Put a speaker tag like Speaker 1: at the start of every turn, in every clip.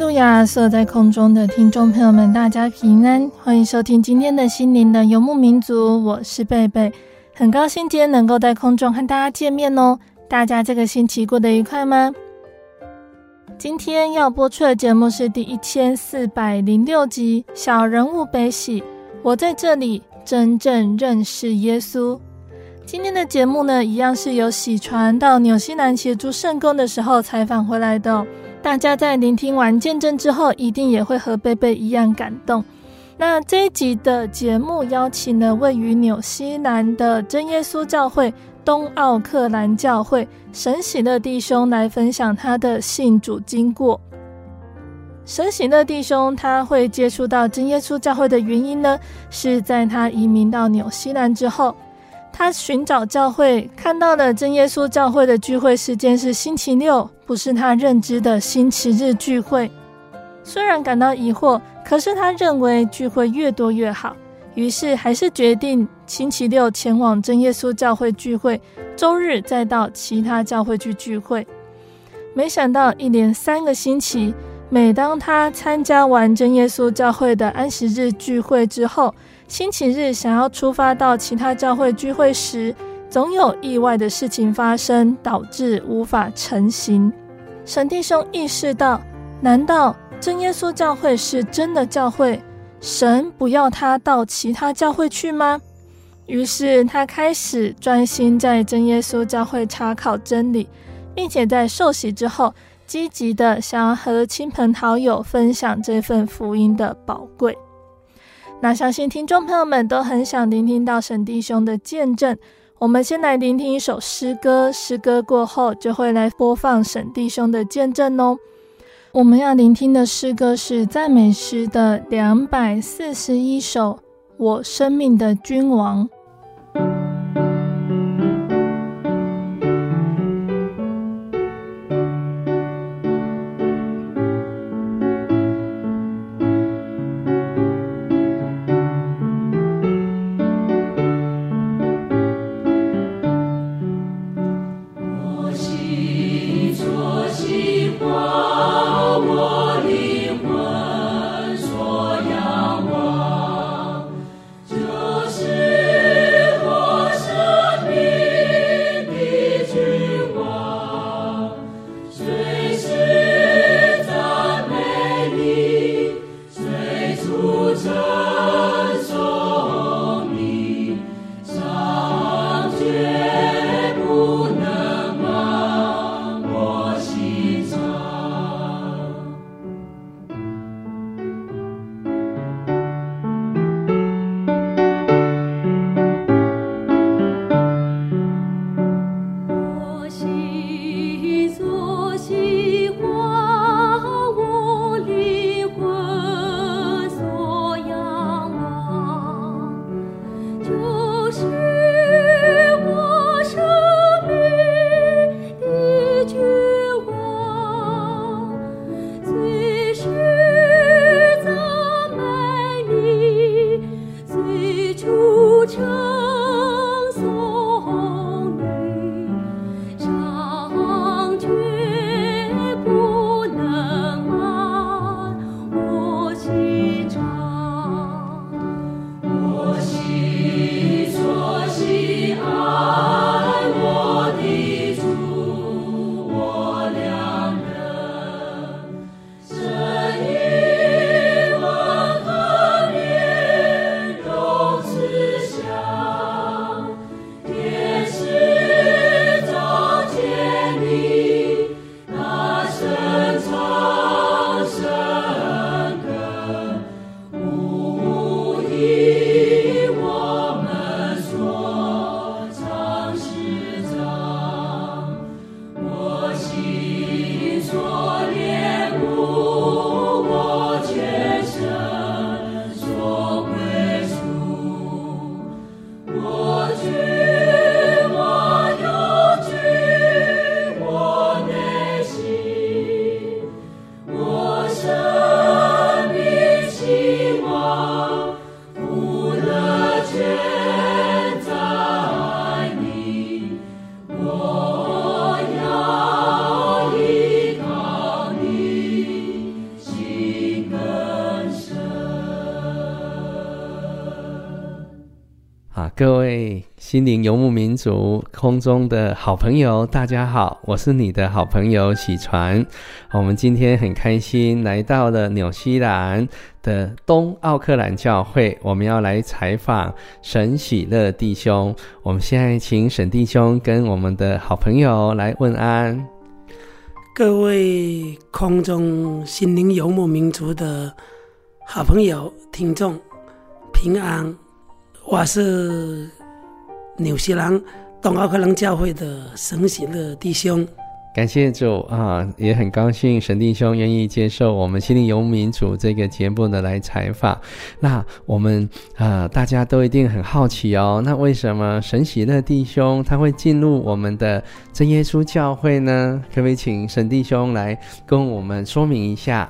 Speaker 1: 路亚！所在空中的听众朋友们，大家平安，欢迎收听今天的心灵的游牧民族。我是贝贝，很高兴今天能够在空中和大家见面哦。大家这个星期过得愉快吗？今天要播出的节目是第一千四百零六集《小人物悲喜》，我在这里真正认识耶稣。今天的节目呢，一样是由喜传到纽西兰协助圣工的时候采访回来的。大家在聆听完见证之后，一定也会和贝贝一样感动。那这一集的节目邀请了位于纽西兰的真耶稣教会东奥克兰教会神喜乐弟兄来分享他的信主经过。神喜乐弟兄他会接触到真耶稣教会的原因呢，是在他移民到纽西兰之后。他寻找教会，看到了真耶稣教会的聚会时间是星期六，不是他认知的星期日聚会。虽然感到疑惑，可是他认为聚会越多越好，于是还是决定星期六前往真耶稣教会聚会，周日再到其他教会去聚会。没想到一连三个星期，每当他参加完真耶稣教会的安息日聚会之后，星期日想要出发到其他教会聚会时，总有意外的事情发生，导致无法成行。沈弟兄意识到，难道真耶稣教会是真的教会？神不要他到其他教会去吗？于是他开始专心在真耶稣教会查考真理，并且在受洗之后，积极的想要和亲朋好友分享这份福音的宝贵。那相信听众朋友们都很想聆听到沈弟兄的见证。我们先来聆听一首诗歌，诗歌过后就会来播放沈弟兄的见证哦。我们要聆听的诗歌是赞美诗的两百四十一首，《我生命的君王》。
Speaker 2: 心灵游牧民族空中的好朋友，大家好，我是你的好朋友喜传。我们今天很开心来到了纽西兰的东奥克兰教会，我们要来采访沈喜乐弟兄。我们现在请沈弟兄跟我们的好朋友来问安。
Speaker 3: 各位空中心灵游牧民族的好朋友、听众，平安。我是纽西兰东奥克兰教会的神喜乐弟兄，
Speaker 2: 感谢主啊，也很高兴沈弟兄愿意接受我们心灵游民主这个节目的来采访。那我们啊，大家都一定很好奇哦，那为什么神喜乐弟兄他会进入我们的真耶稣教会呢？可不可以请沈弟兄来跟我们说明一下？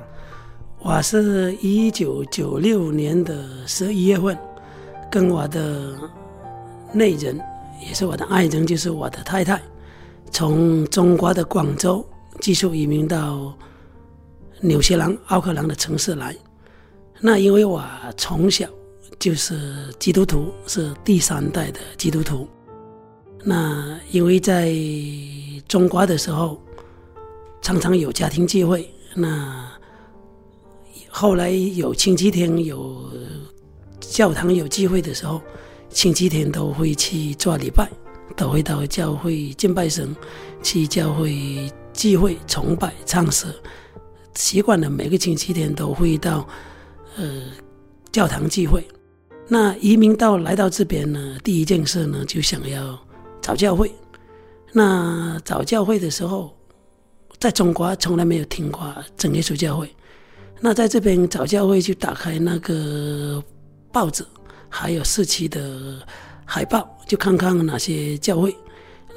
Speaker 3: 我是一九九六年的十一月份。跟我的内人，也是我的爱人，就是我的太太，从中国的广州寄宿移民到纽西兰奥克兰的城市来。那因为我从小就是基督徒，是第三代的基督徒。那因为在中国的时候，常常有家庭聚会，那后来有星期天有。教堂有聚会的时候，星期天都会去做礼拜，都会到教会敬拜神，去教会聚会崇拜唱诗。习惯了每个星期天都会到呃教堂聚会。那移民到来到这边呢，第一件事呢就想要找教会。那找教会的时候，在中国从来没有听过真耶稣教会。那在这边找教会，就打开那个。报纸还有市区的海报，就看看哪些教会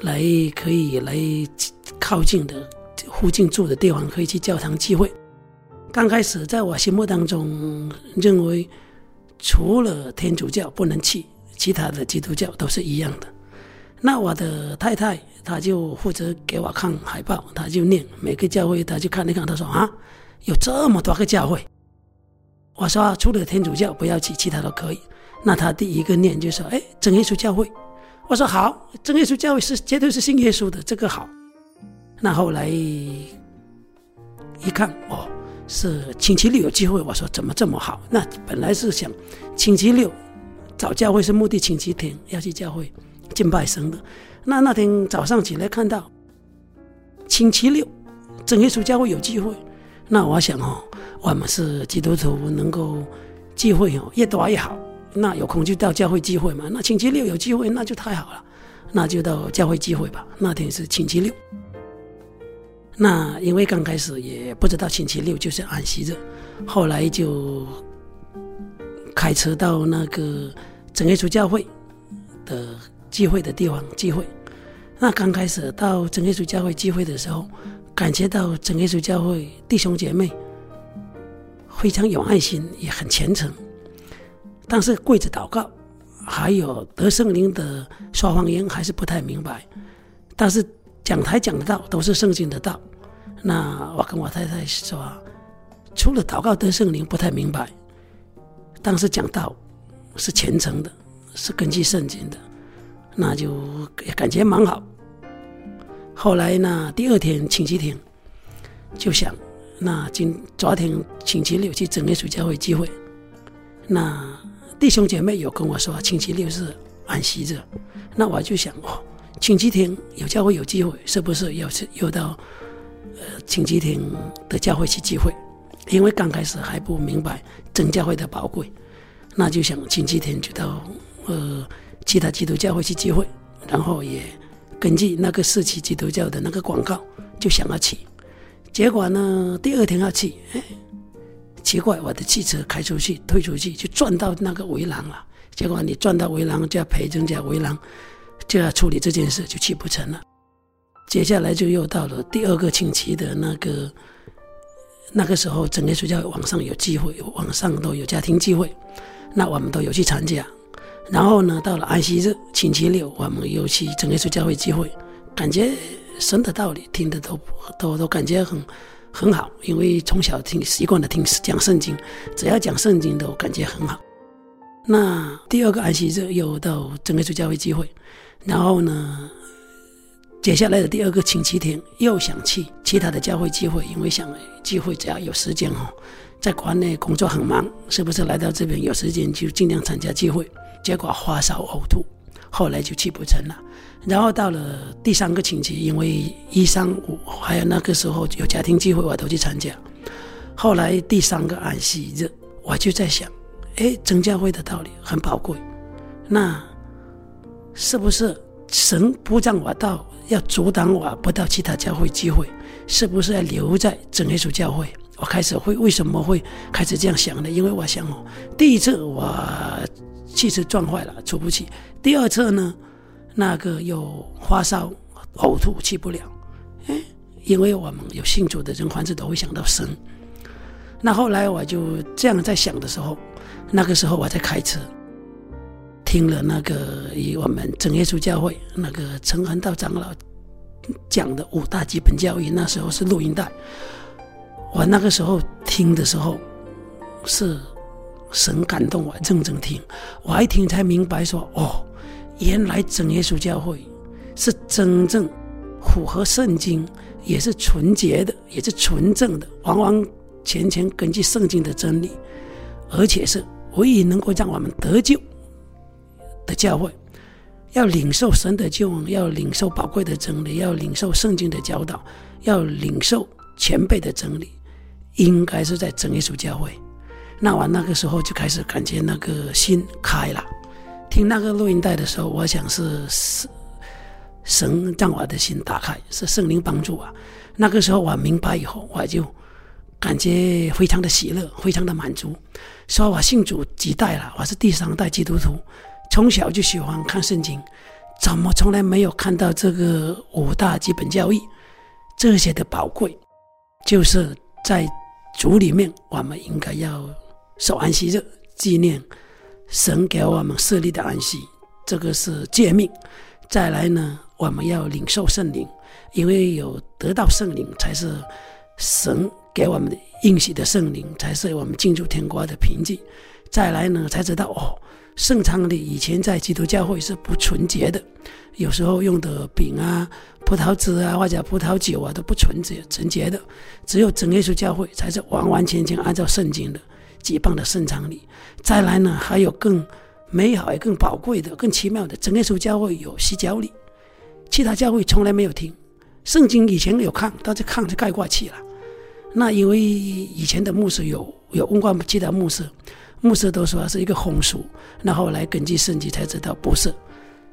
Speaker 3: 来可以来靠近的附近住的地方可以去教堂聚会。刚开始在我心目当中认为，除了天主教不能去，其他的基督教都是一样的。那我的太太她就负责给我看海报，她就念每个教会，她就看一看，她说啊，有这么多个教会。我说除了天主教不要去，其他都可以。那他第一个念就说：“哎，真耶稣教会。”我说：“好，真耶稣教会是绝对是信耶稣的，这个好。”那后来一看，哦，是星期六有机会。我说：“怎么这么好？”那本来是想星期六找教会是目的，星期天要去教会敬拜神的。那那天早上起来看到星期六真耶稣教会有机会，那我想哦。我们是基督徒，能够聚会哦，越多越好。那有空就到教会聚会嘛。那星期六有机会，那就太好了，那就到教会聚会吧。那天是星期六。那因为刚开始也不知道星期六就是安息日，后来就开车到那个真耶稣教会的聚会的地方聚会。那刚开始到真耶稣教会聚会的时候，感觉到真耶稣教会弟兄姐妹。非常有爱心，也很虔诚，但是跪着祷告，还有得圣灵的说方言，还是不太明白。但是讲台讲的道都是圣经的道。那我跟我太太说，除了祷告得圣灵不太明白，但是讲道是虔诚的，是根据圣经的，那就感觉蛮好。后来呢，第二天星期天就想。那今昨天星期六去真耶稣教会聚会，那弟兄姐妹有跟我说星期六是安息日，那我就想哦，星期天有教会有机会，是不是要去又到呃星期天的教会去聚会？因为刚开始还不明白真教会的宝贵，那就想星期天就到呃其他基督教会去聚会，然后也根据那个市区基督教的那个广告，就想要去。结果呢，第二天要去，哎，奇怪，我的汽车开出去，推出去就撞到那个围栏了。结果你撞到围栏，就要赔人家围栏，就要处理这件事，就去不成了。接下来就又到了第二个星期的那个那个时候，真耶稣教会网上有机会，网上都有家庭聚会，那我们都有去参加。然后呢，到了安息日星期六，我们又去真耶稣教会聚会，感觉。神的道理听的都都都感觉很很好，因为从小听习惯了听讲圣经，只要讲圣经都感觉很好。那第二个安息日又到真耶稣教会聚会，然后呢，接下来的第二个星期天又想去其他的教会聚会，因为想聚会只要有时间哦，在国内工作很忙，是不是来到这边有时间就尽量参加聚会？结果发烧呕吐，后来就去不成了。然后到了第三个星期，因为一三五还有那个时候有家庭聚会，我都去参加。后来第三个安息日，我就在想。哎，正教会的道理很宝贵，那是不是神不让我到，要阻挡我不到其他教会聚会？是不是要留在真耶稣教会？我开始会为什么会开始这样想呢？因为我想哦，第一次我汽车撞坏了，出不去；第二次呢，那个又发烧、呕吐，去不了。哎，因为我们有信主的人，凡事都会想到神。那后来我就这样在想的时候。那个时候我在开车，听了那个以我们真耶稣教会那个陈恒道长老讲的五大基本教义，那时候是录音带。我那个时候听的时候，是神感动我，认真听。我一听才明白说，哦，原来真耶稣教会是真正符合圣经，也是纯洁的，也是纯正的，完完全全根据圣经的真理，而且是。唯一能够让我们得救的教会，要领受神的救恩，要领受宝贵的真理，要领受圣经的教导，要领受前辈的真理，应该是在真耶稣教会。那我那个时候就开始感觉那个心开了。听那个录音带的时候，我想是神神让我的心打开，是圣灵帮助我。那个时候我明白以后，我就。感觉非常的喜乐，非常的满足。说我信主几代了，我是第三代基督徒，从小就喜欢看圣经，怎么从来没有看到这个五大基本教义这些的宝贵？就是在主里面，我们应该要守安息日，纪念神给我们设立的安息，这个是诫命。再来呢，我们要领受圣灵，因为有得到圣灵才是神。给我们的应许的圣灵，才是我们进入天国的凭据。再来呢，才知道哦，圣餐里以前在基督教会是不纯洁的，有时候用的饼啊、葡萄汁啊或者葡萄酒啊都不纯洁、纯洁的。只有真耶稣教会才是完完全全按照圣经的极棒的圣餐礼。再来呢，还有更美好更宝贵的、更奇妙的，真耶稣教会有洗脚礼，其他教会从来没有听。圣经以前有看，但是看就盖过去了。那因为以前的牧师有有问过其他牧师，牧师都说是一个风俗，那后来根据圣经才知道不是，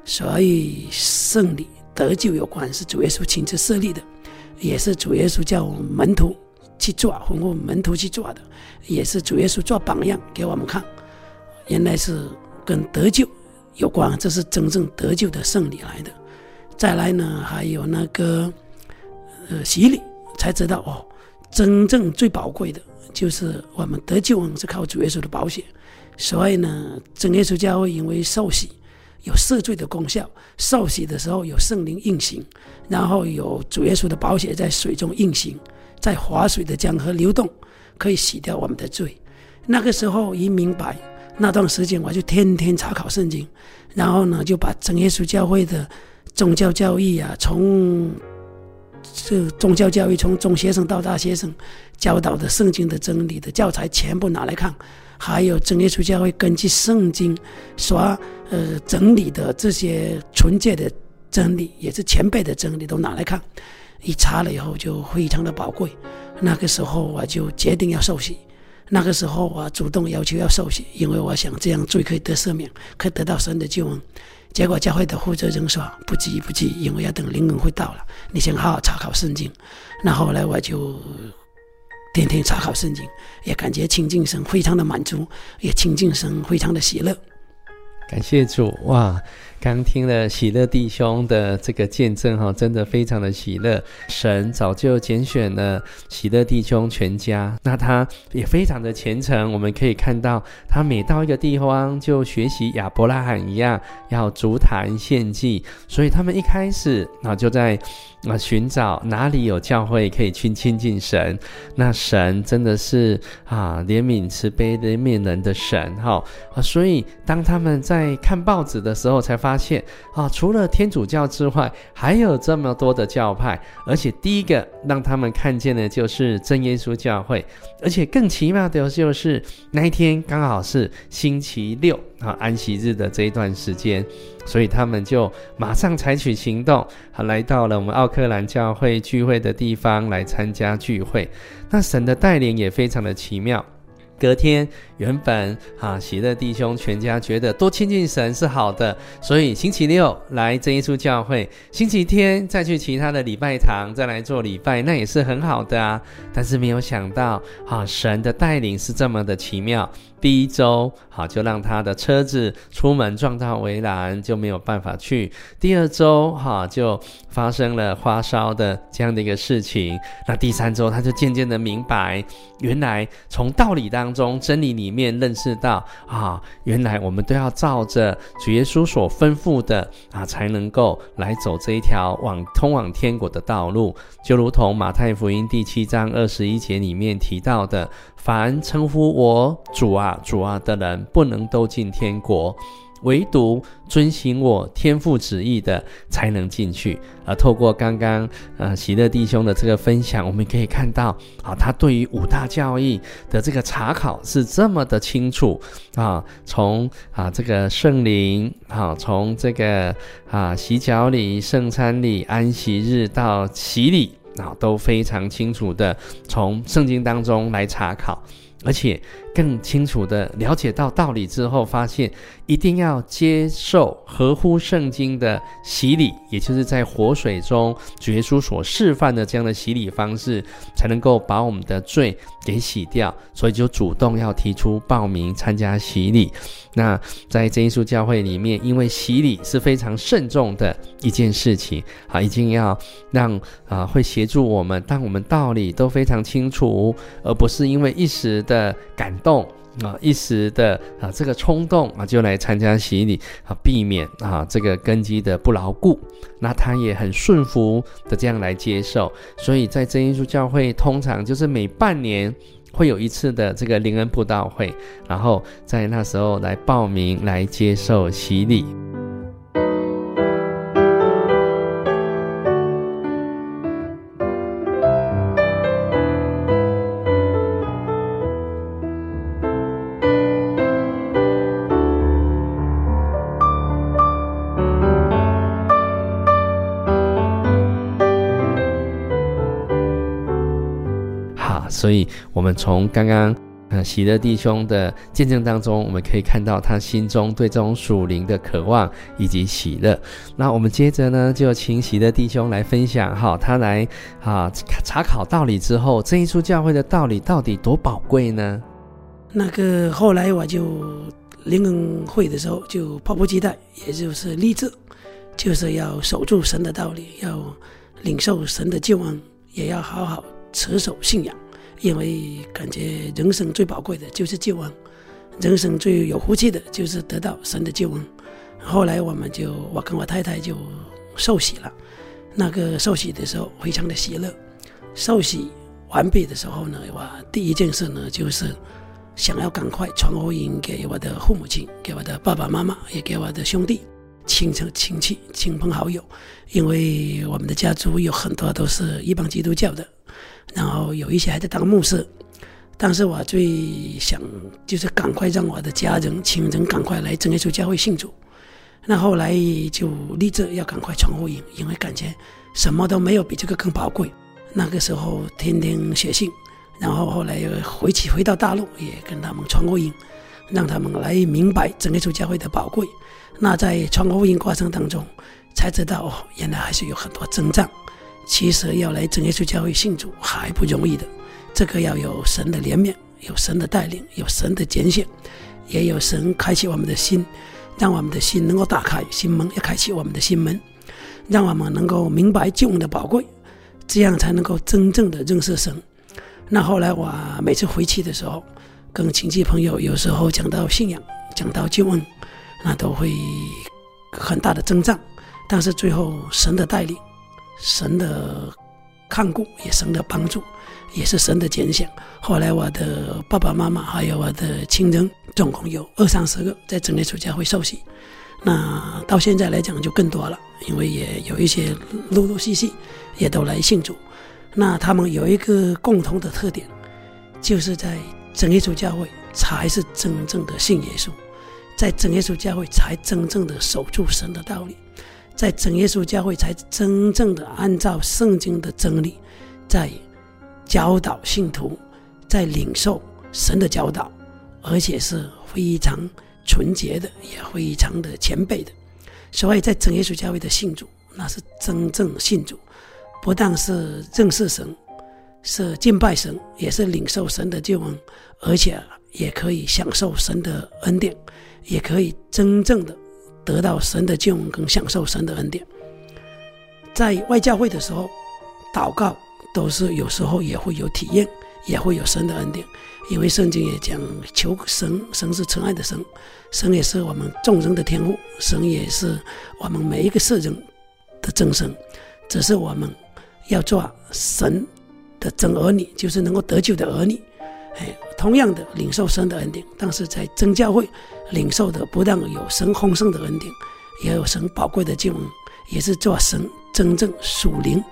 Speaker 3: 所以圣礼得救有关是主耶稣亲自设立的，也是主耶稣叫门徒去做，吩咐门徒去做的，也是主耶稣做榜样给我们看，原来是跟得救有关，这是真正得救的圣礼来的。再来呢，还有那个呃洗礼，才知道哦。真正最宝贵的，就是我们得救是靠主耶稣的宝血，所以呢，真耶稣教会因为受洗有赦罪的功效，受洗的时候有圣灵运行，然后有主耶稣的宝血在水中运行，在活水的江河流动，可以洗掉我们的罪。那个时候一明白，那段时间我就天天查考圣经，然后呢，就把真耶稣教会的宗教教义啊，从这宗教教育从中学生到大学生教导的圣经的真理的教材全部拿来看，还有真耶稣教会根据圣经所呃整理的这些纯洁的真理，也是前辈的真理都拿来看，一查了以后就非常的宝贵。那个时候我就决定要受洗，那个时候我主动要求要受洗，因为我想这样罪可以得赦免，可以得到神的救恩。结果教会的负责人说：“不急不急，因为要等灵恩会到了，你先好好查考圣经。”那后来我就天天查考圣经，也感觉亲近神非常的满足，也亲近神非常的喜乐。
Speaker 2: 感谢主哇！刚听了喜乐弟兄的这个见证哈，真的非常的喜乐。神早就拣选了喜乐弟兄全家，那他也非常的虔诚。我们可以看到，他每到一个地方就学习亚伯拉罕一样，要足坛献祭。所以他们一开始啊，就在啊，寻找哪里有教会可以去亲近神。那神真的是啊，怜悯慈悲怜悯人的神哈啊，所以当他们在看报纸的时候，才发发现啊，除了天主教之外，还有这么多的教派，而且第一个让他们看见的就是真耶稣教会，而且更奇妙的就是那一天刚好是星期六啊，安息日的这一段时间。所以他们就马上采取行动，来到了我们奥克兰教会聚会的地方来参加聚会。那神的带领也非常的奇妙。隔天，原本啊，喜乐弟兄全家觉得多亲近神是好的，所以星期六来这一处教会，星期天再去其他的礼拜堂再来做礼拜，那也是很好的啊。但是没有想到，啊，神的带领是这么的奇妙。第一周，好，就让他的车子出门撞到围栏，就没有办法去。第二周，哈，就发生了发烧的这样的一个事情。那第三周，他就渐渐的明白，原来从道理当中、真理里面认识到，啊，原来我们都要照着主耶稣所吩咐的啊，才能够来走这一条往通往天国的道路。就如同马太福音第七章二十一节里面提到的。凡称呼我主啊、主啊的人，不能都进天国，唯独遵行我天父旨意的，才能进去。而透过刚刚呃喜乐弟兄的这个分享，我们可以看到啊，他对于五大教义的这个查考是这么的清楚啊，从啊这个圣灵啊，从这个啊洗脚礼、圣餐礼、安息日到洗礼。啊，都非常清楚的从圣经当中来查考，而且更清楚的了解到道理之后，发现一定要接受合乎圣经的洗礼，也就是在活水中主耶稣所示范的这样的洗礼方式，才能够把我们的罪给洗掉。所以就主动要提出报名参加洗礼。那在真耶稣教会里面，因为洗礼是非常慎重的一件事情啊，一定要让啊会协助我们，当我们道理都非常清楚，而不是因为一时的感动啊，一时的啊这个冲动啊就来参加洗礼啊，避免啊这个根基的不牢固。那他也很顺服的这样来接受，所以在真耶稣教会通常就是每半年。会有一次的这个灵恩布道会，然后在那时候来报名来接受洗礼。所以，我们从刚刚呃喜乐弟兄的见证当中，我们可以看到他心中对这种属灵的渴望以及喜乐。那我们接着呢，就请喜乐弟兄来分享哈，他来啊查考道理之后，真耶稣教会的道理到底多宝贵呢？
Speaker 3: 那个后来我就灵恩会的时候，就迫不及待，也就是立志，就是要守住神的道理，要领受神的救恩，也要好好持守信仰。因为感觉人生最宝贵的就是救恩，人生最有福气的就是得到神的救恩。后来我们就我跟我太太就受洗了，那个受洗的时候非常的喜乐。受洗完毕的时候呢，我第一件事呢就是想要赶快传福音给我的父母亲，给我的爸爸妈妈，也给我的兄弟、亲戚、亲戚、亲朋好友，因为我们的家族有很多都是一帮基督教的。然后有一些还在当牧师，但是我最想就是赶快让我的家人、亲人赶快来真耶稣教会信主。那后来就立志要赶快传福音，因为感觉什么都没有比这个更宝贵。那个时候天天写信，然后后来又回去回到大陆，也跟他们传福音，让他们来明白真耶稣教会的宝贵。那在传福音过程当中，才知道哦，原来还是有很多征战。其实要来真耶稣教会信主还不容易的，这个要有神的怜悯，有神的带领，有神的拣选，也有神开启我们的心，让我们的心能够打开心门，要开启我们的心门，让我们能够明白救恩的宝贵，这样才能够真正的认识神。那后来我每次回去的时候，跟亲戚朋友有时候讲到信仰，讲到救恩，那都会很大的增长，但是最后神的带领。神的看顾，也神的帮助，也是神的拣选。后来我的爸爸妈妈还有我的亲人，总共有二三十个在真耶稣教会受洗。那到现在来讲就更多了，因为也有一些陆陆续续也都来信主。那他们有一个共同的特点，就是在真耶稣教会才是真正的信耶稣，在真耶稣教会才真正的守住神的道理，在真耶稣教会才真正的按照圣经的真理，在教导信徒，在领受神的教导，而且是非常。纯洁的，也非常的谦卑的，所以在真耶稣教会的信主，那是真正信主，不但是认识神，是敬拜神，也是领受神的救恩，而且也可以享受神的恩典，也可以真正的得到神的救恩，跟享受神的恩典。在外教会的时候，祷告都是有时候也会有体验，也会有神的恩典。因为圣经也讲求神，神是慈爱的神，神也是我们众人的天父，神也是我们每一个世人的真神，只是我们要做神的真儿女，就是能够得救的儿女。哎，同样的领受神的恩典，但是在真教会领受的不但有神丰盛的恩典，也有神宝贵的救恩，也是做神真正属灵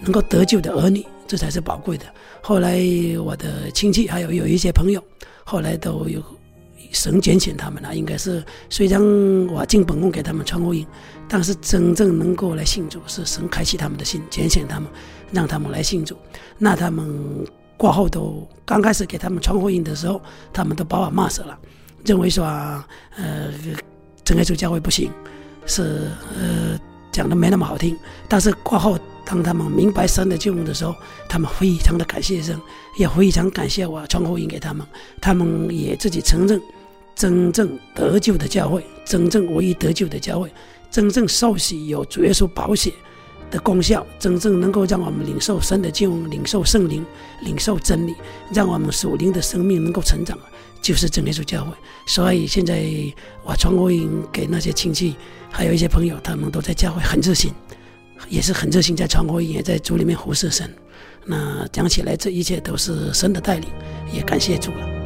Speaker 3: 能够得救的儿女，这才是宝贵的。后来我的亲戚还有有一些朋友，后来都有神拣选他们了。应该是虽然我进本宫给他们传福音，但是真正能够来信主，是神开启他们的心，拣选他们，让他们来信主。那他们过后都刚开始给他们传福音的时候，他们都把我骂死了，认为说呃，真耶稣教会不行，是呃讲的没那么好听。但是过后。当他们明白神的救恩的时候，他们非常的感谢神，也非常感谢我传福音给他们。他们也自己承认，真正得救的教会，真正唯一得救的教会，真正受洗有主耶稣保险的功效，真正能够让我们领受神的救，领受圣灵，领受真理，让我们属灵的生命能够成长，就是真耶稣教会。所以现在我传福音给那些亲戚，还有一些朋友，他们都在教会很热心。也是很热心，在传福音，也在主里面服侍神。那讲起来，这一切都是神的带领，也感谢主了。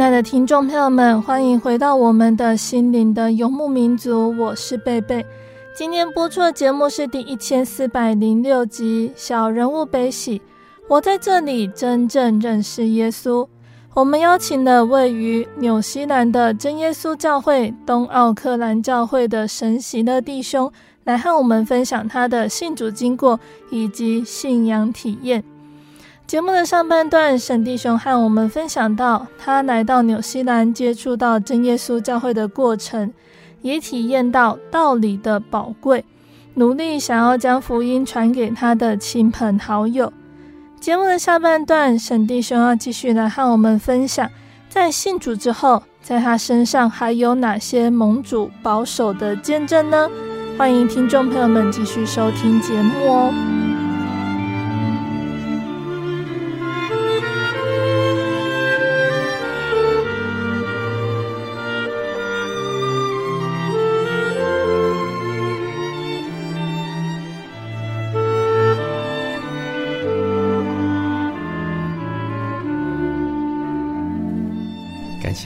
Speaker 1: 亲爱的听众朋友们，欢迎回到我们的心灵的游牧民族，我是贝贝。今天播出的节目是第一千四百零六集《小人物悲喜》，我在这里真正认识耶稣。我们邀请了位于纽西兰的真耶稣教会东奥克兰教会的神喜乐弟兄，来和我们分享他的信主经过以及信仰体验。节目的上半段，沈弟兄和我们分享到他来到纽西兰接触到真耶稣教会的过程，也体验到道理的宝贵，努力想要将福音传给他的亲朋好友。节目的下半段，沈弟兄要继续来和我们分享，在信主之后，在他身上还有哪些蒙主保守的见证呢？欢迎听众朋友们继续收听节目哦。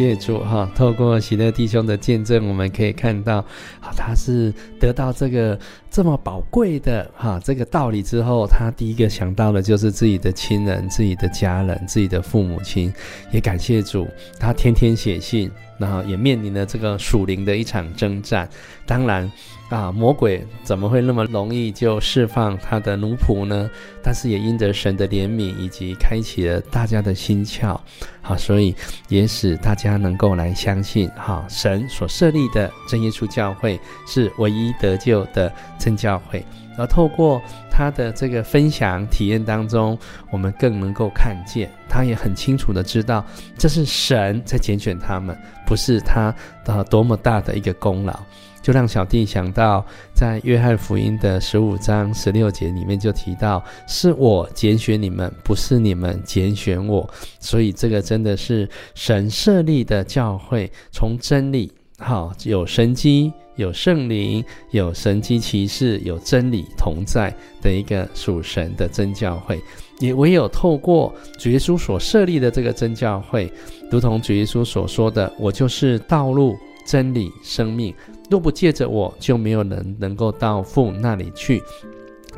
Speaker 2: 谢主哈，透过喜乐弟兄的见证，我们可以看到，啊，他是得到这个这么宝贵的哈这个道理之后，他第一个想到的就是自己的亲人、自己的家人、自己的父母亲。也感谢主，他天天写信，然后也面临了这个属灵的一场征战。当然，啊，魔鬼怎么会那么容易就释放他的奴仆呢？但是也因着神的怜悯以及开启了大家的心窍，好，所以也使大家能够来相信，哈，神所设立的真耶稣教会是唯一得救的真教会。而透过他的这个分享体验当中，我们更能够看见，他也很清楚的知道，这是神在拣选他们，不是他的多么大的一个功劳。就让小弟想到，在约翰福音的十五章十六节里面就提到，是我拣选你们，不是你们拣选我。所以这个真的是神设立的教会，从真理好有神机，有圣灵，有神机奇士，有真理同在的一个属神的真教会。也唯有透过主耶稣所设立的这个真教会，如同主耶稣所说的：“我就是道路、真理、生命。”若不借着我，就没有人能够到父那里去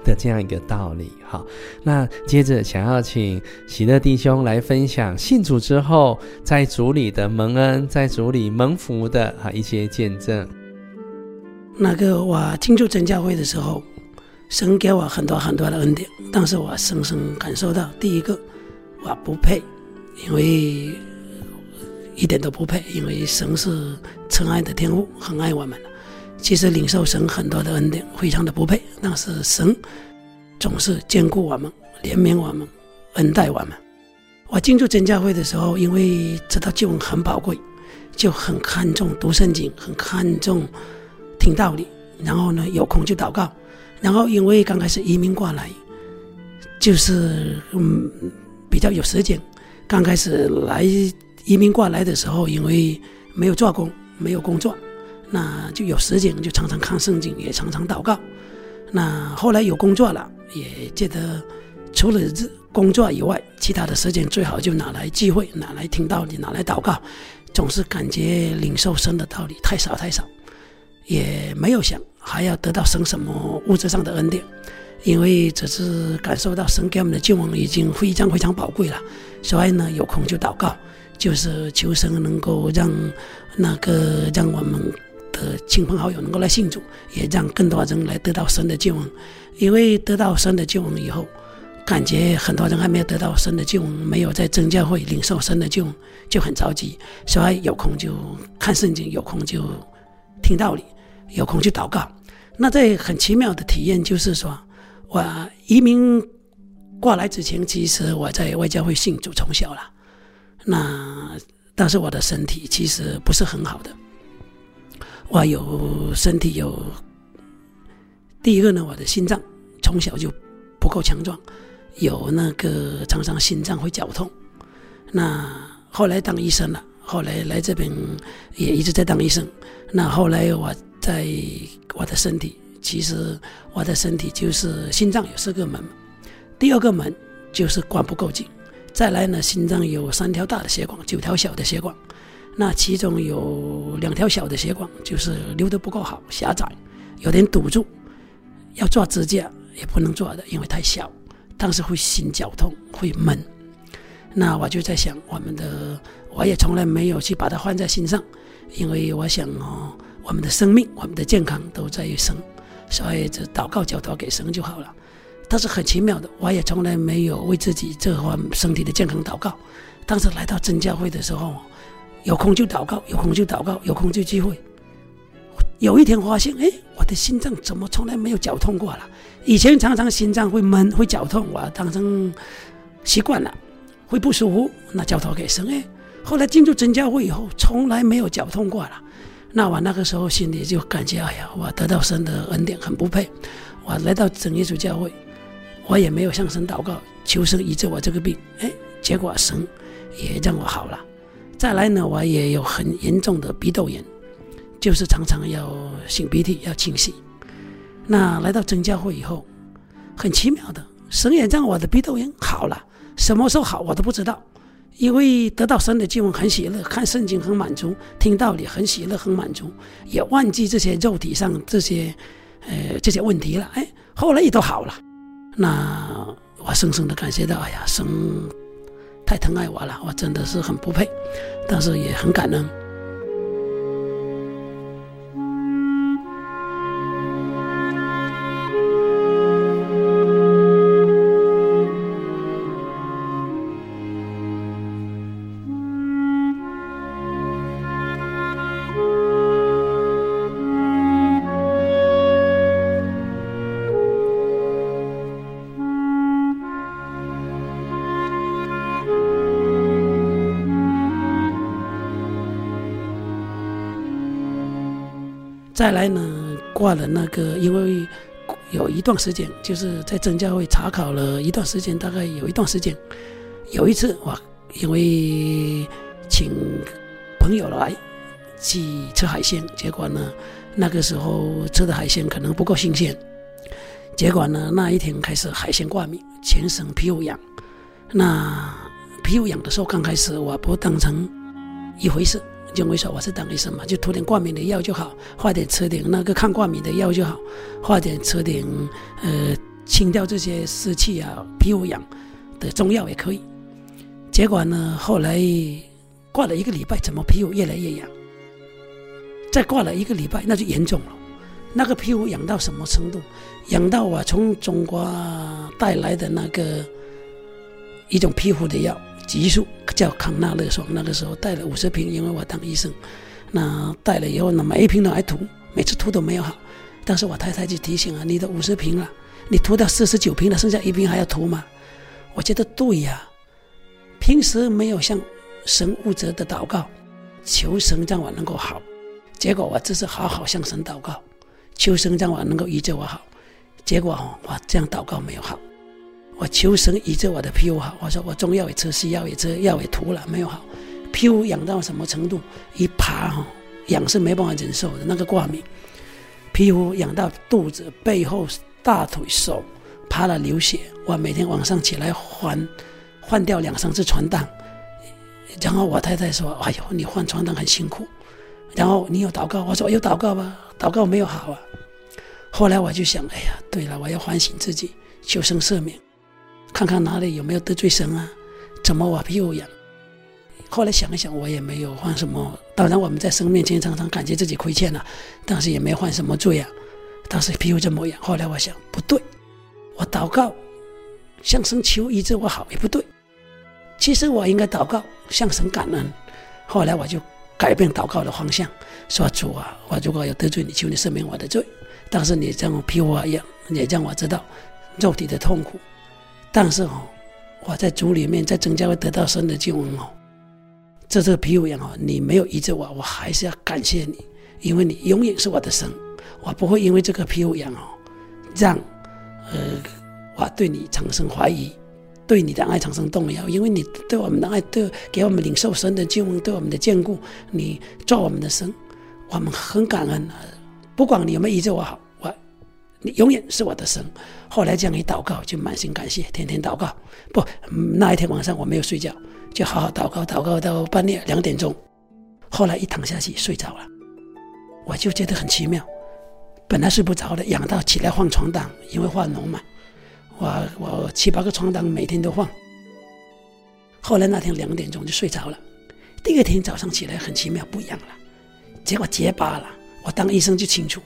Speaker 2: 的这样一个道理。哈，那接着想要请喜乐弟兄来分享信主之后在主里的蒙恩，在主里蒙福的啊一些见证。
Speaker 3: 那个我进入真教会的时候，神给我很多很多的恩典，但是我深深感受到，第一个我不配，因为。一点都不配，因为神是慈爱的天父，很爱我们。其实领受神很多的恩典，非常的不配，但是神总是眷顾我们，怜悯我们，恩待我们。我进入真教会的时候，因为知道救恩很宝贵，就很看重读圣经，很看重听道理，然后呢有空就祷告。然后因为刚开始移民过来，就是嗯比较有时间，刚开始来。移民过来的时候，因为没有做工，没有工作，那就有时间就常常看圣经，也常常祷告。那后来有工作了，也觉得除了工作以外，其他的时间最好就拿来聚会，拿来听道理，拿来祷告。总是感觉领受神的道理太少太少，也没有想还要得到神什么物质上的恩典，因为只是感受到神给我们的救恩已经非常非常宝贵了，所以呢，有空就祷告。就是求神能够让那个让我们的亲朋好友能够来信主，也让更多人来得到神的救恩。因为得到神的救恩以后，感觉很多人还没有得到神的救恩，没有在真教会领受神的救恩，就很着急。所以有空就看圣经，有空就听道理，有空就祷告。那这很奇妙的体验就是说，我移民过来之前，其实我在外教会信主从小了。那但是我的身体其实不是很好的，我有身体有第一个呢，我的心脏从小就不够强壮，有那个常常心脏会绞痛。那后来当医生了，后来来这边也一直在当医生。那后来我在我的身体，其实我的身体就是心脏有四个门，第二个门就是关不够紧。再来呢，心脏有三条大的血管，九条小的血管，那其中有两条小的血管就是流得不够好，狭窄，有点堵住，要做支架也不能做的，因为太小，当时会心绞痛，会闷。那我就在想，我们的我也从来没有去把它放在心上，因为我想哦，我们的生命、我们的健康都在于神，所以就祷告交托给神就好了。但是很奇妙的，我也从来没有为自己这方身体的健康祷告。当时来到真教会的时候，有空就祷告，有空就祷告，有空就聚会。有一天发现，哎，我的心脏怎么从来没有绞痛过了？以前常常心脏会闷、会绞痛，我当成习惯了，会不舒服，那交托给神。哎，后来进入真教会以后，从来没有绞痛过了。那我那个时候心里就感觉，哎呀，我得到神的恩典很不配。我来到真耶稣教会。我也没有向神祷告，求神医治我这个病，哎，结果神也让我好了。再来呢，我也有很严重的鼻窦炎，就是常常要擤鼻涕，要清洗。那来到真教会以后，很奇妙的，神也让我的鼻窦炎好了。什么时候好我都不知道，因为得到神的救恩很喜乐，看圣经很满足，听道理很喜乐很满足，也忘记这些肉体上这些呃这些问题了。哎，后来也都好了。那我深深的感谢到，哎呀，神太疼爱我了，我真的是很不配，但是也很感恩。再来呢，挂了那个，因为有一段时间就是在证监会查考了一段时间，大概有一段时间，有一次我，因为请朋友来去吃海鲜，结果呢，那个时候吃的海鲜可能不够新鲜，结果呢，那一天开始海鲜挂名，全身皮肤痒，那皮肤痒的时候刚开始我不当成一回事。认为说我是当医生嘛，就涂点挂名的药就好，化点吃点那个抗挂名的药就好，化点吃点呃清掉这些湿气啊、皮肤痒的中药也可以。结果呢，后来挂了一个礼拜，怎么皮肤越来越痒？再挂了一个礼拜，那就严重了。那个皮肤痒到什么程度？痒到我从中国带来的那个一种皮肤的药。激素叫康那乐爽，那个时候带了五十瓶，因为我当医生，那带了以后呢，每一瓶都来涂，每次涂都没有好。当时我太太就提醒啊，你的五十瓶了，你涂到四十九瓶了，剩下一瓶还要涂吗？我觉得对呀，平时没有向神务者的祷告，求神让我能够好，结果我这是好好向神祷告，求神让我能够医治我好，结果，我这样祷告没有好。我求神医治我的皮肤好，我说我中药也吃，西药也吃，药也涂了，没有好。皮肤痒到什么程度？一爬哈，痒是没办法忍受的。那个挂名，皮肤痒到肚子、背后、大腿、手，爬了流血。我每天晚上起来换，换掉两三次床单。然后我太太说：“哎呦，你换床单很辛苦。”然后你有祷告？我说有祷告吧，祷告没有好啊。后来我就想，哎呀，对了，我要反省自己，求神赦免。看看哪里有没有得罪神啊？怎么我屁股痒？后来想一想，我也没有犯什么。当然我们在神面前常常感觉自己亏欠了，但是也没犯什么罪啊。当时屁股这么痒，后来我想不对，我祷告向神求医治我好也不对。其实我应该祷告向神感恩。后来我就改变祷告的方向，说主啊，我如果有得罪你，求你赦免我的罪。但是你让我皮肤痒，也让我知道肉体的痛苦。但是哦，我在主里面，在真教会得到神的救恩哦，这这个皮肤羊哦，你没有医治我，我还是要感谢你，因为你永远是我的神，我不会因为这个皮肤羊哦，让呃我对你产生怀疑，对你的爱产生动摇，因为你对我们的爱，对给我们领受神的救恩，对我们的眷顾，你做我们的神，我们很感恩，不管你有没有医治我好。你永远是我的神。后来这样一祷告，就满心感谢，天天祷告。不，那一天晚上我没有睡觉，就好好祷告，祷告到半夜两点钟。后来一躺下去睡着了，我就觉得很奇妙。本来睡不着的，痒到起来换床单，因为化脓嘛。我我七八个床单每天都换。后来那天两点钟就睡着了。第二天早上起来很奇妙，不痒了，结果结疤了。我当医生就清楚。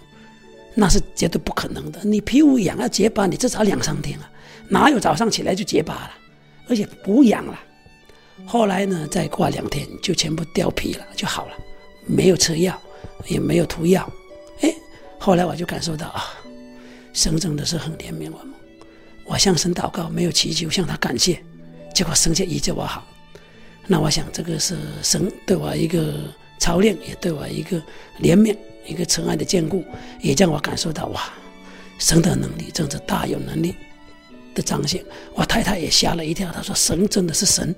Speaker 3: 那是绝对不可能的。你皮肤痒要结疤，你至少两三天啊，哪有早上起来就结疤了，而且不痒了。后来呢，再过两天就全部掉皮了，就好了，没有吃药，也没有涂药。哎，后来我就感受到啊，神真的是很怜悯我们。我向神祷告，没有祈求，向他感谢，结果神就医治我好。那我想这个是神对我一个操练，也对我一个怜悯。一个尘埃的眷顾，也让我感受到哇，神的能力真是大有能力的彰显。我太太也吓了一跳，她说：“神真的是神，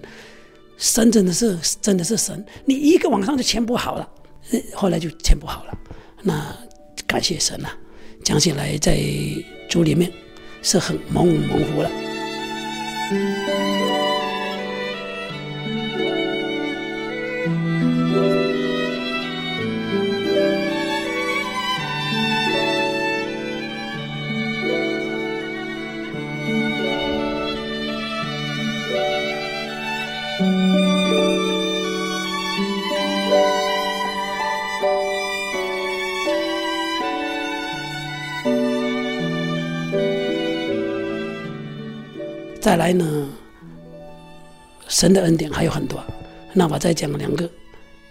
Speaker 3: 神真的是真的是神，你一个晚上就签不好了。”后来就签不好了。那感谢神啊，讲起来在主里面是很蒙蒙福了。再来呢，神的恩典还有很多。那我再讲两个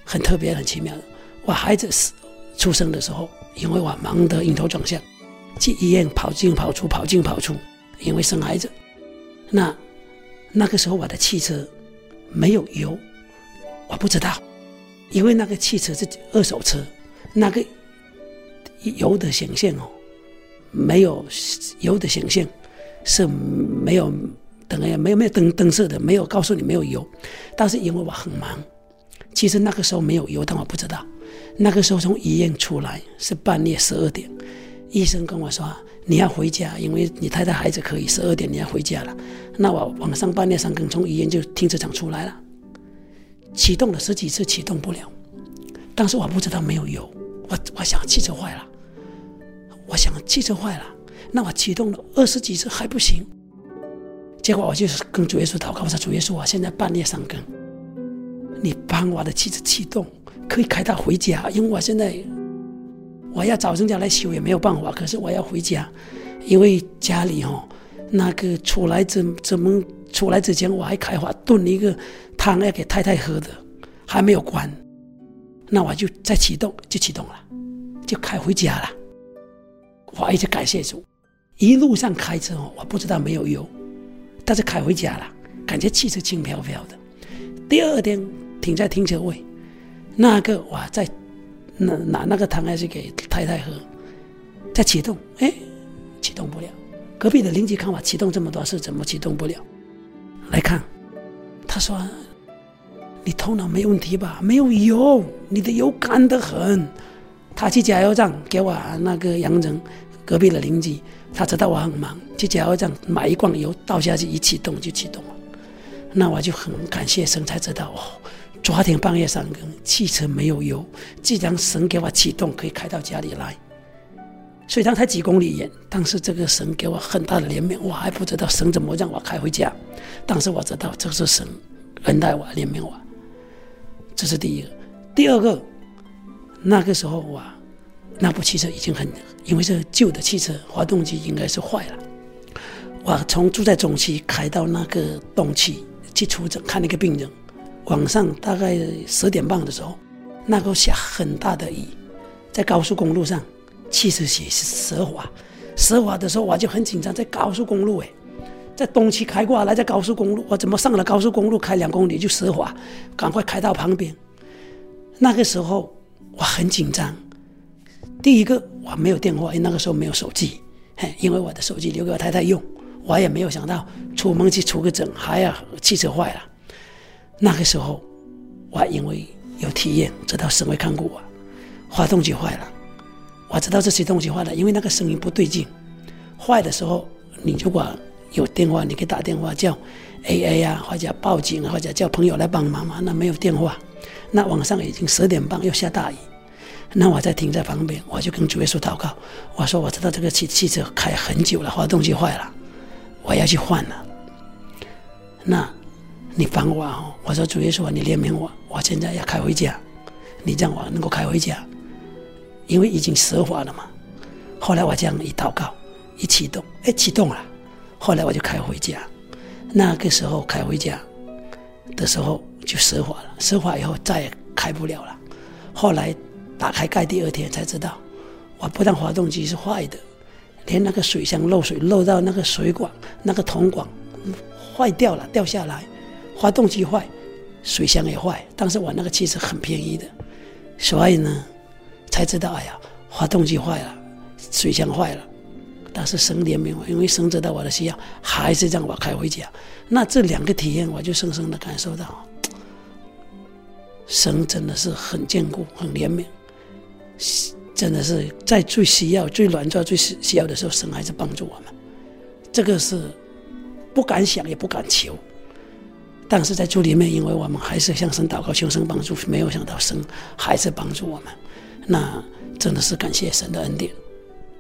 Speaker 3: 很特别、很奇妙的。我孩子是出生的时候，因为我忙得晕头转向，去医院跑进跑出、跑进跑出，因为生孩子。那那个时候我的汽车没有油，我不知道，因为那个汽车是二手车，那个油的显现哦，没有油的显现是没有等于没有没有灯灯色的，没有告诉你没有油。但是因为我很忙，其实那个时候没有油，但我不知道。那个时候从医院出来是半夜十二点，医生跟我说，你要回家，因为你太太孩子可以十二点你要回家了。那我晚上半夜三更从医院就停车场出来了，启动了十几次启动不了，但是我不知道没有油，我我想汽车坏了，我想汽车坏了，那我启动了二十几次还不行。结果我就是跟主耶稣祷告，我说主耶稣，我现在半夜三更，你帮我的汽车启动，可以开他回家，因为我现在我要找人家来修也没有办法，可是我要回家，因为家里哦，那个出来怎怎么出来之前我还开火炖了一个汤要给太太喝的，还没有关，那我就再启动就启动了，就开回家了。我一直感谢主，一路上开车哦，我不知道没有油。但是开回家了，感觉汽车轻飘飘的。第二天停在停车位，那个我在拿拿那个汤还是给太太喝，再启动，哎，启动不了。隔壁的邻居看我启动这么多次，怎么启动不了？来看，他说：“你头脑没问题吧？没有油，你的油干得很。”他去加油站给我那个杨人，隔壁的邻居。他知道我很忙，去加油站买一罐油倒下去，一启动就启动了。那我就很感谢神，才知道哦，昨天半夜三更汽车没有油，既然神给我启动，可以开到家里来。虽然才几公里远，但是这个神给我很大的怜悯，我还不知道神怎么让我开回家，但是我知道这是神恩待我、怜悯我。这是第一个，第二个，那个时候我。那部汽车已经很，因为是旧的汽车，发动机应该是坏了。我从住在中区开到那个东区去出诊看那个病人，晚上大概十点半的时候，那个下很大的雨，在高速公路上，汽车也是湿滑，湿滑的时候我就很紧张，在高速公路哎，在东区开过来，在高速公路，我怎么上了高速公路开两公里就湿滑，赶快开到旁边。那个时候我很紧张。第一个，我没有电话，因为那个时候没有手机，嘿，因为我的手机留给我太太用，我也没有想到出门去出个诊还要汽车坏了。那个时候，我因为有体验，知道神会看顾我，发动机坏了，我知道这些东西坏了，因为那个声音不对劲。坏的时候，你如果有电话，你可以打电话叫 AA 啊，或者报警，或者叫朋友来帮忙嘛。那没有电话，那晚上已经十点半，又下大雨。那我再停在旁边，我就跟主耶稣祷告，我说我知道这个汽汽车开很久了，发动机坏了，我要去换了。那，你帮我哦，我说主耶稣，你怜悯我，我现在要开回家，你让我能够开回家，因为已经湿滑了嘛。后来我这样一祷告，一启动，哎，启动了。后来我就开回家，那个时候开回家的时候就湿滑了，湿滑以后再也开不了了。后来。打开盖，第二天才知道，我不但发动机是坏的，连那个水箱漏水漏到那个水管，那个铜管坏掉了，掉下来，发动机坏，水箱也坏。但是我那个汽车很便宜的，所以呢，才知道，哎呀，发动机坏了，水箱坏了，但是神怜悯我，因为神知道我的需要，还是让我开回家。那这两个体验，我就深深的感受到，神真的是很坚固，很怜悯。真的是在最需要、最软弱、最需需要的时候，神还是帮助我们。这个是不敢想也不敢求，但是在主里面，因为我们还是向神祷告，求神帮助，没有想到神还是帮助我们。那真的是感谢神的恩典，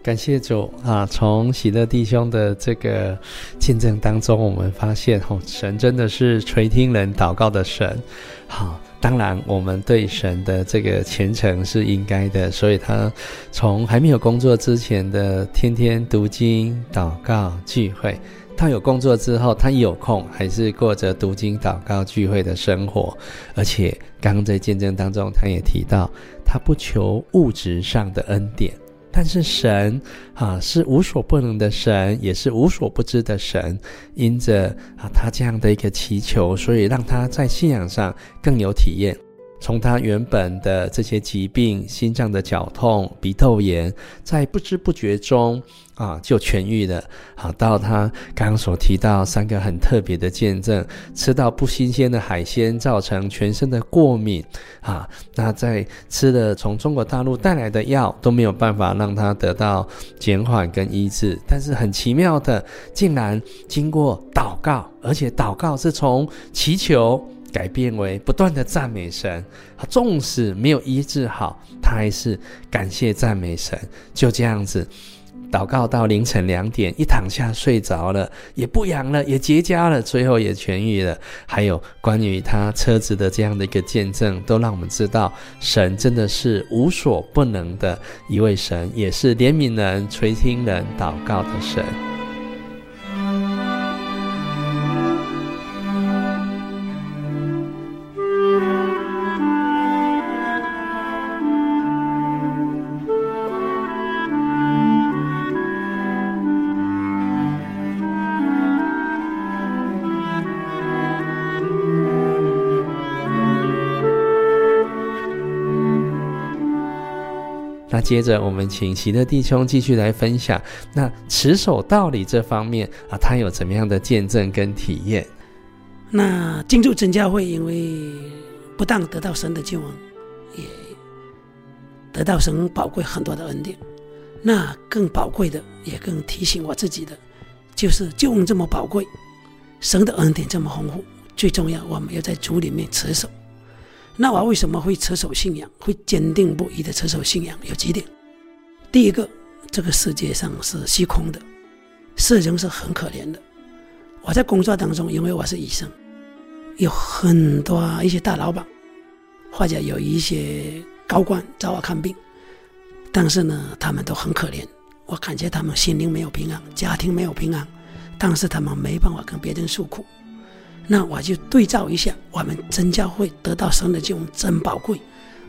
Speaker 2: 感谢主啊！从喜乐弟兄的这个见证当中，我们发现哦，神真的是垂听人祷告的神。好。当然，我们对神的这个虔诚是应该的，所以他从还没有工作之前的天天读经、祷告、聚会，他有工作之后，他有空还是过着读经、祷告、聚会的生活。而且，刚刚在见证当中，他也提到，他不求物质上的恩典。但是神啊，是无所不能的神，也是无所不知的神。因着啊他这样的一个祈求，所以让他在信仰上更有体验。从他原本的这些疾病，心脏的绞痛、鼻窦炎，在不知不觉中啊就痊愈了。好，到他刚刚所提到三个很特别的见证：吃到不新鲜的海鲜造成全身的过敏啊，那在吃了从中国大陆带来的药都没有办法让他得到减缓跟医治。但是很奇妙的，竟然经过祷告，而且祷告是从祈求。改变为不断的赞美神，他纵使没有医治好，他还是感谢赞美神。就这样子，祷告到凌晨两点，一躺下睡着了，也不痒了，也结痂了，最后也痊愈了。还有关于他车子的这样的一个见证，都让我们知道，神真的是无所不能的一位神，也是怜悯人、垂听人祷告的神。接着，我们请喜乐弟兄继续来分享。那持守道理这方面啊，他有怎么样的见证跟体验？
Speaker 3: 那进入真教会，因为不但得到神的救恩，也得到神宝贵很多的恩典。那更宝贵的，也更提醒我自己的，就是救恩这么宝贵，神的恩典这么丰富，最重要，我们要在主里面持守。那我为什么会持守信仰，会坚定不移的持守信仰？有几点。第一个，这个世界上是虚空的，世人是很可怜的。我在工作当中，因为我是医生，有很多一些大老板，或者有一些高官找我看病，但是呢，他们都很可怜。我感觉他们心灵没有平安，家庭没有平安，但是他们没办法跟别人诉苦。那我就对照一下，我们真教会得到神的救恩真宝贵，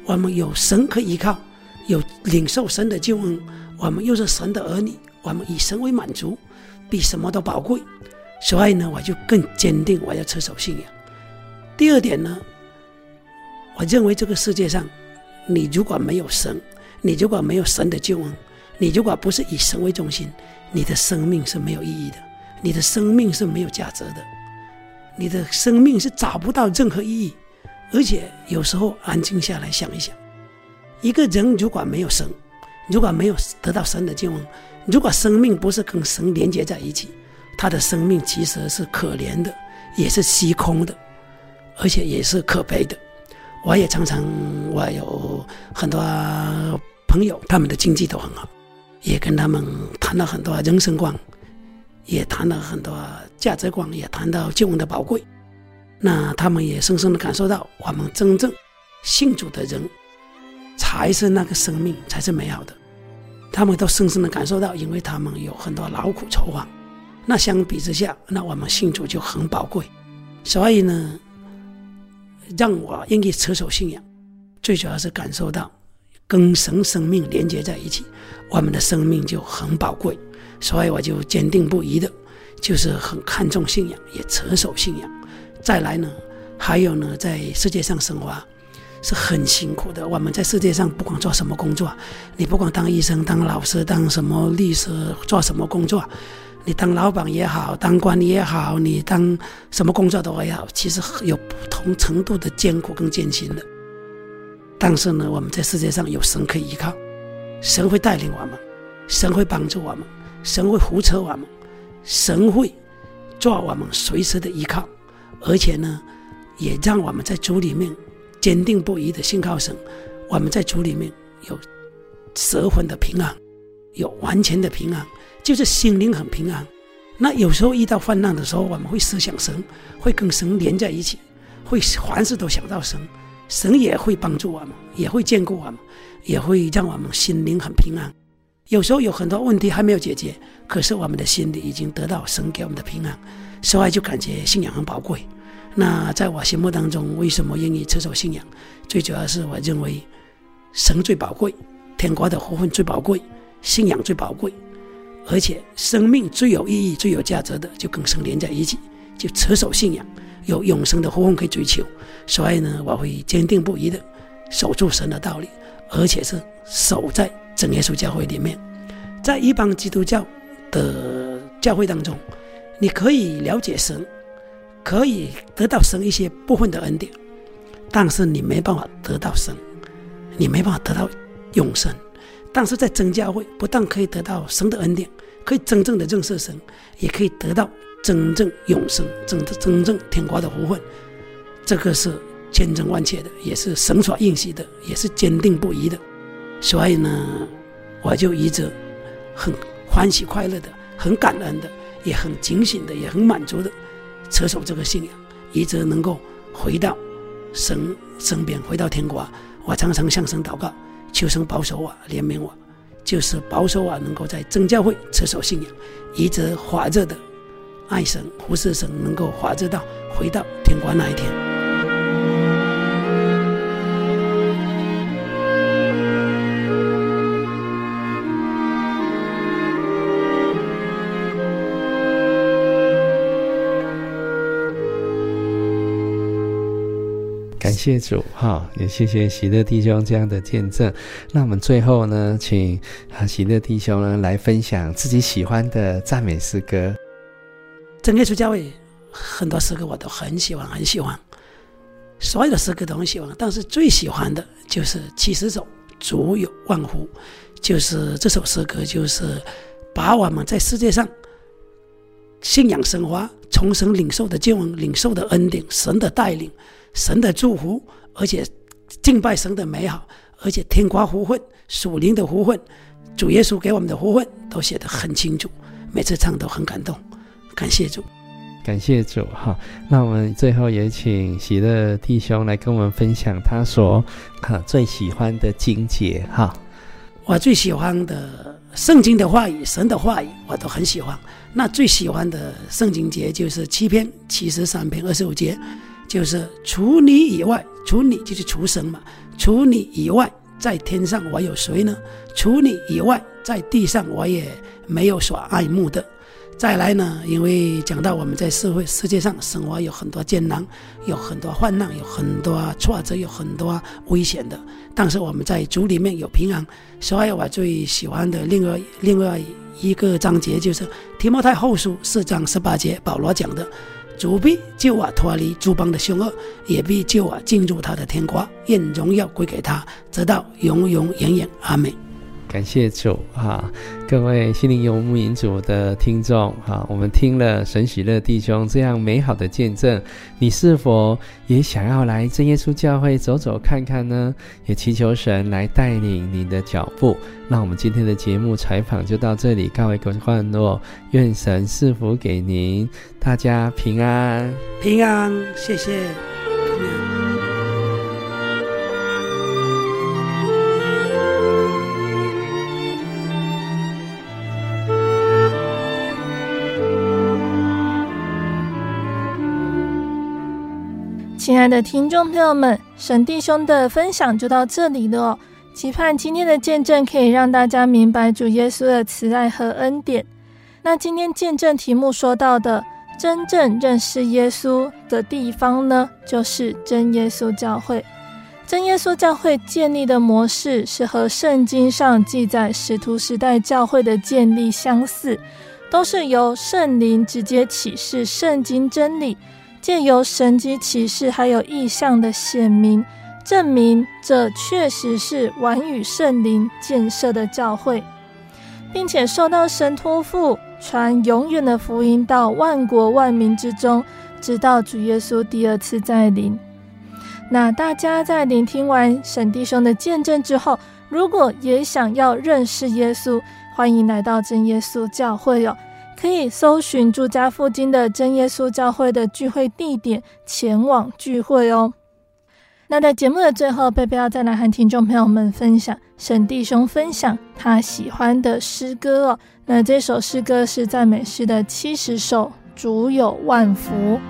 Speaker 3: 我们有神可依靠，有领受神的救恩，我们又是神的儿女，我们以神为满足，比什么都宝贵。所以呢，我就更坚定我要持守信仰。第二点呢，我认为这个世界上，你如果没有神，你如果没有神的救恩，你如果不是以神为中心，你的生命是没有意义的，你的生命是没有价值的。你的生命是找不到任何意义，而且有时候安静下来想一想，一个人如果没有神，如果没有得到神的救恩，如果生命不是跟神连接在一起，他的生命其实是可怜的，也是虚空的，而且也是可悲的。我也常常，我有很多朋友，他们的经济都很好，也跟他们谈了很多人生观。也谈了很多价值观，也谈到救恩的宝贵。那他们也深深的感受到，我们真正信主的人，才是那个生命，才是美好的。他们都深深的感受到，因为他们有很多劳苦愁烦。那相比之下，那我们信主就很宝贵。所以呢，让我愿意持守信仰，最主要是感受到跟神生命连接在一起，我们的生命就很宝贵。所以我就坚定不移的，就是很看重信仰，也持守信仰。再来呢，还有呢，在世界上生活是很辛苦的。我们在世界上不管做什么工作，你不管当医生、当老师、当什么律师，做什么工作，你当老板也好，当官也好，你当什么工作都也好，其实有不同程度的艰苦跟艰辛的。但是呢，我们在世界上有神可以依靠，神会带领我们，神会帮助我们。神会扶持我们，神会做我们随时的依靠，而且呢，也让我们在主里面坚定不移的信靠神。我们在主里面有十分的平安，有完全的平安，就是心灵很平安。那有时候遇到患难的时候，我们会思想神，会跟神连在一起，会凡事都想到神，神也会帮助我们，也会眷顾我们，也会让我们心灵很平安。有时候有很多问题还没有解决，可是我们的心里已经得到神给我们的平安，所以就感觉信仰很宝贵。那在我心目当中，为什么愿意持守信仰？最主要是我认为神最宝贵，天国的福分最宝贵，信仰最宝贵，而且生命最有意义、最有价值的，就跟神连在一起，就持守信仰。有永生的福分可以追求，所以呢，我会坚定不移的守住神的道理，而且是守在真耶稣教会里面。在一般基督教的教会当中，你可以了解神，可以得到神一些部分的恩典，但是你没办法得到神，你没办法得到永生。但是在真教会，不但可以得到神的恩典，可以真正的认识神，也可以得到真正永生、真的真正天国的福分。这个是千真万确的，也是神所应许的，也是坚定不移的。所以呢，我就一直很欢喜快乐的，很感恩的，也很警醒的，也很满足的，持守这个信仰，一直能够回到神身边，回到天国。我常常向神祷告，求神保守我，怜悯我，就是保守我能够在真教会持守信仰，一直活着的爱神、服侍神，能够活着到回到天国那一天。
Speaker 2: 谢主哈，也谢谢喜乐弟兄这样的见证。那我们最后呢，请啊喜乐弟兄呢来分享自己喜欢的赞美诗歌。
Speaker 3: 真耶稣教会很多诗歌我都很喜欢，很喜欢，所有的诗歌都很喜欢。但是最喜欢的就是七十首足有万福，就是这首诗歌，就是把我们在世界上信仰生活、重生领受的经文、领受的恩典、神的带领。神的祝福，而且敬拜神的美好，而且天花福分、属灵的福分，主耶稣给我们的福分都写得很清楚，每次唱都很感动。感谢主，
Speaker 2: 感谢主哈。那我们最后也请喜乐弟兄来跟我们分享他所哈最喜欢的经节哈。
Speaker 3: 我最喜欢的圣经的话语，神的话语我都很喜欢。那最喜欢的圣经节就是七篇七十三篇二十五节。就是除你以外，除你就是除神嘛。除你以外，在天上我有谁呢？除你以外，在地上我也没有所爱慕的。再来呢，因为讲到我们在社会世界上生活有很多艰难，有很多患难，有很多挫折，有很多危险的。但是我们在主里面有平安。所以我最喜欢的另外另外一个章节就是提摩太后书四章十八节，保罗讲的。主必救我脱离诸邦的凶恶，也必救我进入他的天国。愿荣耀归给他，直到永永远远。阿门。
Speaker 2: 感谢主啊！各位心灵游牧民族的听众哈，我们听了神喜乐弟兄这样美好的见证，你是否也想要来真耶稣教会走走看看呢？也祈求神来带领你的脚步。那我们今天的节目采访就到这里，告一个段落。愿神赐福给您，大家平安，
Speaker 3: 平安，谢谢，
Speaker 1: 亲爱的听众朋友们，沈弟兄的分享就到这里了哦。期盼今天的见证可以让大家明白主耶稣的慈爱和恩典。那今天见证题目说到的真正认识耶稣的地方呢，就是真耶稣教会。真耶稣教会建立的模式是和圣经上记载使徒时代教会的建立相似，都是由圣灵直接启示圣经真理。借由神迹启示，还有意象的显明，证明这确实是完与圣灵建设的教会，并且受到神托付传永远的福音到万国万民之中，直到主耶稣第二次再临。那大家在聆听完沈弟兄的见证之后，如果也想要认识耶稣，欢迎来到真耶稣教会哟。可以搜寻住家附近的真耶稣教会的聚会地点，前往聚会哦。那在节目的最后，贝贝要再来和听众朋友们分享沈弟兄分享他喜欢的诗歌哦。那这首诗歌是赞美诗的七十首，主有万福。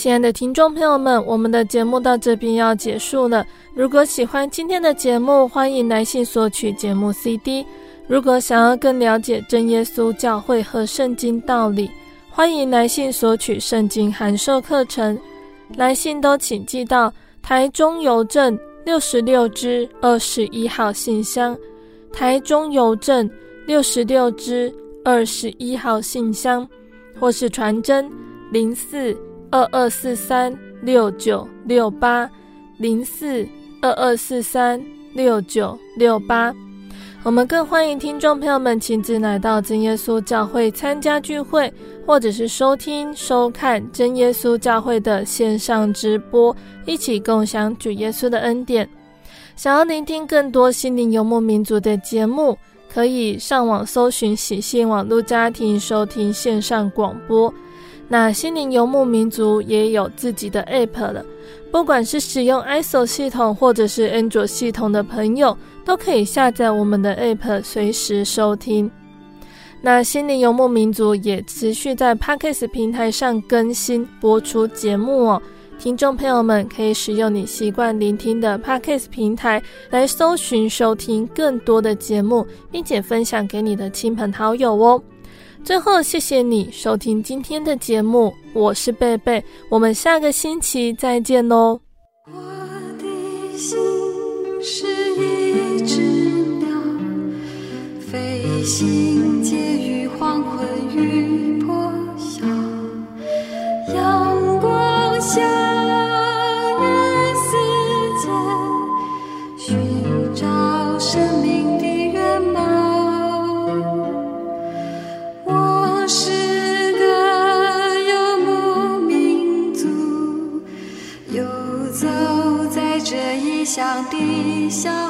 Speaker 1: 亲爱的听众朋友们，我们的节目到这边要结束了。如果喜欢今天的节目，欢迎来信索取节目 CD。如果想要更了解真耶稣教会和圣经道理，欢迎来信索取圣经函授课程。来信都请寄到台中邮政六十六支二十一号信箱，台中邮政六十六支二十一号信箱，或是传真零四。二二四三六九六八零四二二四三六九六八，我们更欢迎听众朋友们亲自来到真耶稣教会参加聚会，或者是收听收看真耶稣教会的线上直播，一起共享主耶稣的恩典。想要聆听更多心灵游牧民族的节目，可以上网搜寻喜信网络家庭收听线上广播。那心灵游牧民族也有自己的 App 了，不管是使用 ISO 系统或者是安卓系统的朋友，都可以下载我们的 App，随时收听。那心灵游牧民族也持续在 Podcast 平台上更新播出节目哦，听众朋友们可以使用你习惯聆听的 Podcast 平台来搜寻收听更多的节目，并且分享给你的亲朋好友哦。最后，谢谢你收听今天的节目，我是贝贝，我们下个星期再见喽。我的心是一只鸟，飞行介于黄昏笑